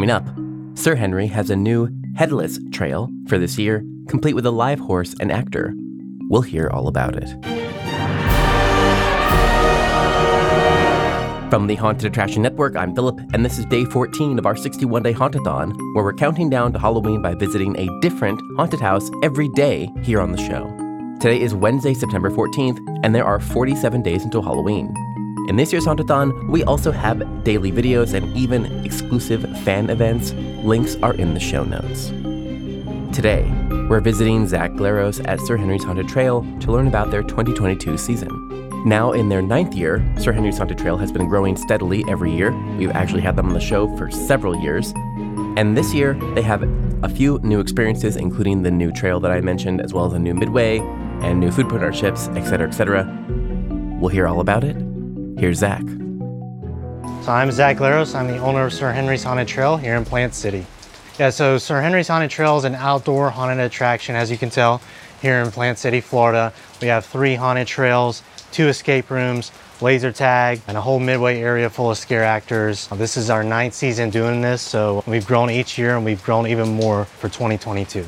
Coming up, Sir Henry has a new headless trail for this year, complete with a live horse and actor. We'll hear all about it. From the Haunted Attraction Network, I'm Philip, and this is day 14 of our 61 day Hauntathon, where we're counting down to Halloween by visiting a different haunted house every day here on the show. Today is Wednesday, September 14th, and there are 47 days until Halloween. In this year's Hauntathon, we also have daily videos and even exclusive fan events. Links are in the show notes. Today, we're visiting Zach Glaros at Sir Henry's Haunted Trail to learn about their 2022 season. Now in their ninth year, Sir Henry's Haunted Trail has been growing steadily every year. We've actually had them on the show for several years. And this year, they have a few new experiences, including the new trail that I mentioned, as well as a new midway and new food partnerships, etc., etc. We'll hear all about it. Here's Zach. So I'm Zach Glaros. I'm the owner of Sir Henry's Haunted Trail here in Plant City. Yeah, so Sir Henry's Haunted Trail is an outdoor haunted attraction, as you can tell, here in Plant City, Florida. We have three haunted trails two escape rooms, laser tag, and a whole midway area full of scare actors. This is our ninth season doing this, so we've grown each year and we've grown even more for 2022.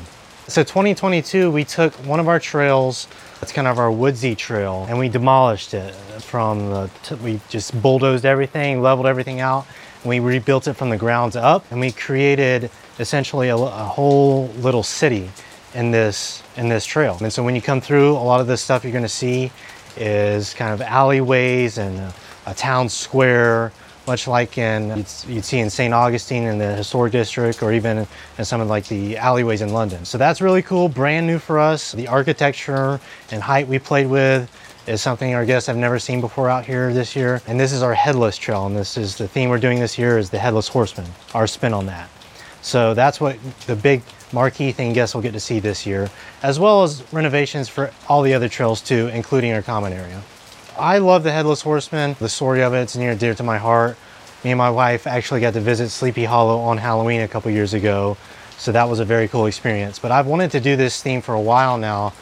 So 2022, we took one of our trails, that's kind of our woodsy trail, and we demolished it from the, we just bulldozed everything, leveled everything out, and we rebuilt it from the grounds up, and we created essentially a, a whole little city in this in this trail. And so when you come through, a lot of the stuff you're gonna see is kind of alleyways and a, a town square, much like in you'd, you'd, see in St. Augustine in the historic district, or even in some of like the alleyways in London. So that's really cool, brand new for us. The architecture and height we played with is something our guests have never seen before out here this year. And this is our headless trail, and this is the theme we're doing this year is the headless horseman. Our spin on that. So that's what the big marquee thing guests will get to see this year, as well as renovations for all the other trails too, including our common area. I love the Headless Horseman. The story of it's near and dear to my heart. Me and my wife actually got to visit Sleepy Hollow on Halloween a couple years ago, so that was a very cool experience. But I've wanted to do this theme for a while now,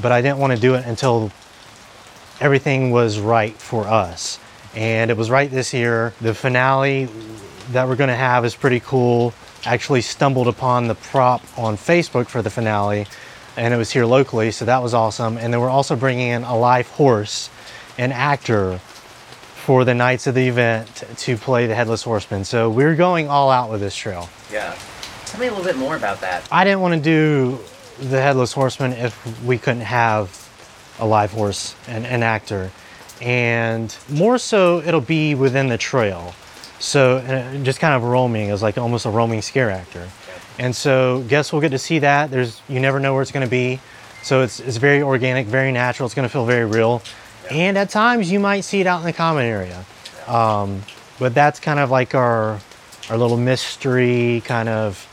but I didn't want to do it until everything was right for us. And it was right this year. The finale that we're going to have is pretty cool actually stumbled upon the prop on Facebook for the finale, and it was here locally, so that was awesome. And then we're also bringing in a live horse, an actor, for the nights of the event to play the Headless Horseman. So we're going all out with this trail. Yeah. Tell me a little bit more about that. I didn't want to do the Headless Horseman if we couldn't have a live horse and an actor. And more so, it'll be within the trail. So just kind of roaming as like almost a roaming scare actor. And so guests will get to see that. There's you never know where it's going to be. So it's, it's very organic, very natural. It's going to feel very real. And at times you might see it out in the common area. Um, but that's kind of like our our little mystery kind of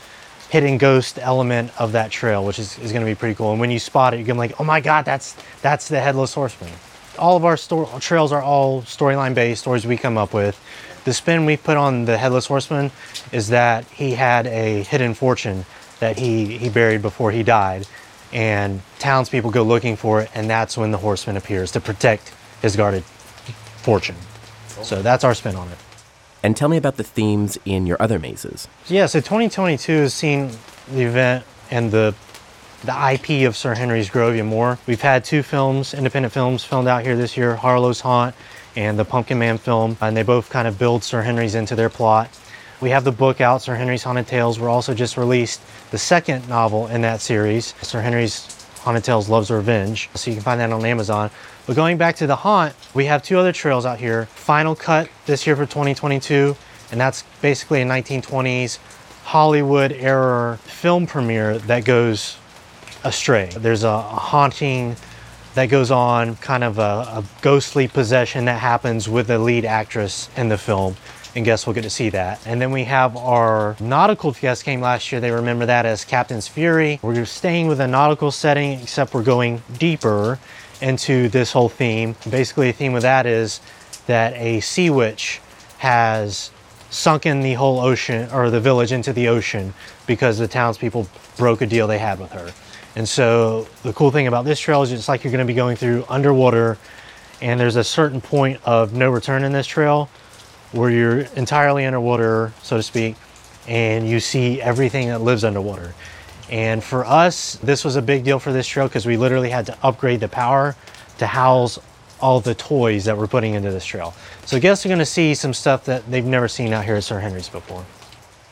hidden ghost element of that trail, which is, is going to be pretty cool. And when you spot it, you're going to be like, oh my God, that's that's the headless horseman. All of our sto- trails are all storyline based, stories we come up with. The spin we put on the Headless Horseman is that he had a hidden fortune that he, he buried before he died. And townspeople go looking for it, and that's when the horseman appears to protect his guarded fortune. So that's our spin on it. And tell me about the themes in your other mazes. Yeah, so 2022 has seen the event and the the IP of Sir Henry's Grove even more. We've had two films, independent films, filmed out here this year Harlow's Haunt and the Pumpkin Man film, and they both kind of build Sir Henry's into their plot. We have the book out, Sir Henry's Haunted Tales. We're also just released the second novel in that series, Sir Henry's Haunted Tales Love's Revenge. So you can find that on Amazon. But going back to the haunt, we have two other trails out here. Final Cut this year for 2022, and that's basically a 1920s Hollywood era film premiere that goes astray. There's a haunting that goes on, kind of a, a, ghostly possession that happens with the lead actress in the film. And guests will get to see that. And then we have our nautical guests came last year. They remember that as Captain's Fury. We're staying with a nautical setting, except we're going deeper into this whole theme. Basically, the theme of that is that a sea witch has sunken the whole ocean or the village into the ocean because the townspeople broke a deal they had with her. And so the cool thing about this trail is it's like you're going to be going through underwater and there's a certain point of no return in this trail where you're entirely underwater, so to speak, and you see everything that lives underwater. And for us, this was a big deal for this trail because we literally had to upgrade the power to house all the toys that we're putting into this trail. So guests are going to see some stuff that they've never seen out here at Sir Henry's before.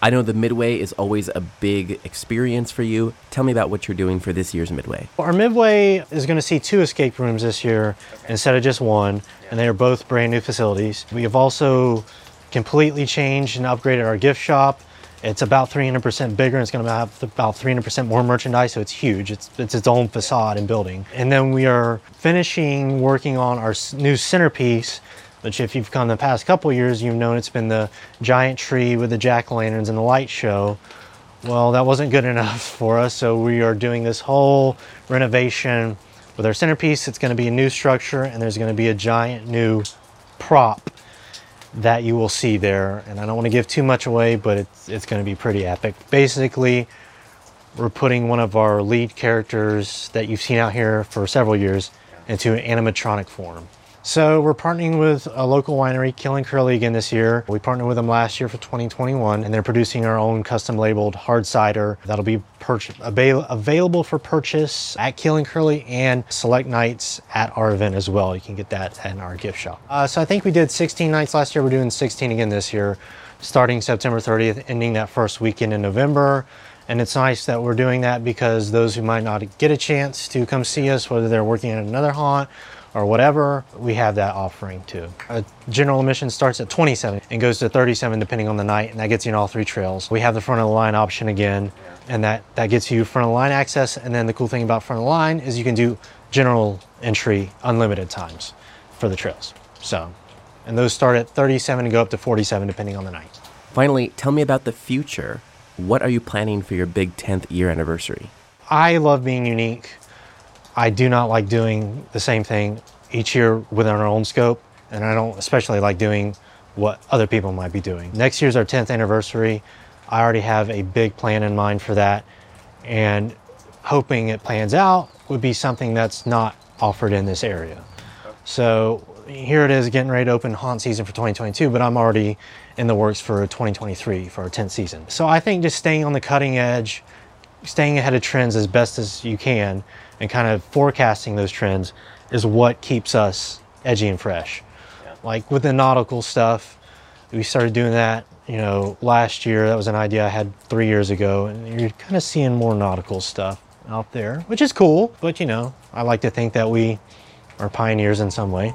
I know the Midway is always a big experience for you. Tell me about what you're doing for this year's Midway. Our Midway is going to see two escape rooms this year okay. instead of just one, and they are both brand new facilities. We have also completely changed and upgraded our gift shop. It's about 300% bigger. And it's going to have about 300% more merchandise, so it's huge. It's, it's its own facade and building. And then we are finishing working on our new centerpiece, which if you've come the past couple years, you've known it's been the giant tree with the jack-o'-lanterns and the light show. Well, that wasn't good enough for us, so we are doing this whole renovation with our centerpiece. It's going to be a new structure, and there's going to be a giant new prop that you will see there. And I don't want to give too much away, but it's, it's going to be pretty epic. Basically, we're putting one of our lead characters that you've seen out here for several years into an animatronic form. So we're partnering with a local winery, Keel and Curley, again this year. We partnered with them last year for 2021, and they're producing our own custom labeled hard cider that'll be avail available for purchase at Keel and Curley and select nights at our event as well. You can get that in our gift shop. Uh, so I think we did 16 nights last year. We're doing 16 again this year, starting September 30th, ending that first weekend in November. And it's nice that we're doing that because those who might not get a chance to come see us, whether they're working at another haunt or whatever, we have that offering too. A general admission starts at 27 and goes to 37 depending on the night, and that gets you in all three trails. We have the front of the line option again, and that, that gets you front of the line access. And then the cool thing about front of the line is you can do general entry unlimited times for the trails. So, and those start at 37 and go up to 47 depending on the night. Finally, tell me about the future. What are you planning for your big 10th year anniversary? I love being unique. I do not like doing the same thing each year within our own scope, and I don't especially like doing what other people might be doing. Next year's our 10th anniversary. I already have a big plan in mind for that, and hoping it plans out would be something that's not offered in this area. So here it is getting ready to open haunt season for 2022, but I'm already in the works for 2023 for our 10th season. So I think just staying on the cutting edge, staying ahead of trends as best as you can, and kind of forecasting those trends is what keeps us edgy and fresh. Yeah. Like with the nautical stuff, we started doing that, you know, last year. That was an idea I had three years ago, and you're kind of seeing more nautical stuff out there, which is cool. But you know, I like to think that we are pioneers in some way.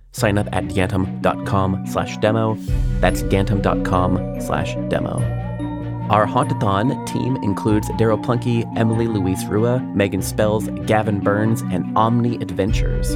Sign up at gantom.com slash demo. That's gantom.com slash demo. Our Hauntathon team includes Daryl Plunkey, Emily Louise Rua, Megan Spells, Gavin Burns, and Omni Adventures.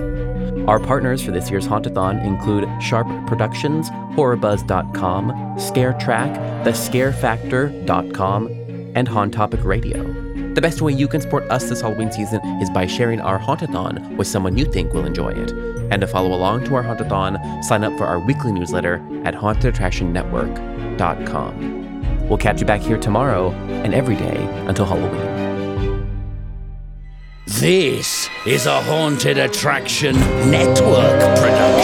Our partners for this year's Hauntathon include Sharp Productions, HorrorBuzz.com, ScareTrack, TheScareFactor.com, and Haunt Topic Radio. The best way you can support us this Halloween season is by sharing our Hauntathon with someone you think will enjoy it. And to follow along to our Hauntathon, sign up for our weekly newsletter at hauntedattractionnetwork.com. We'll catch you back here tomorrow and every day until Halloween. This is a Haunted Attraction Network production.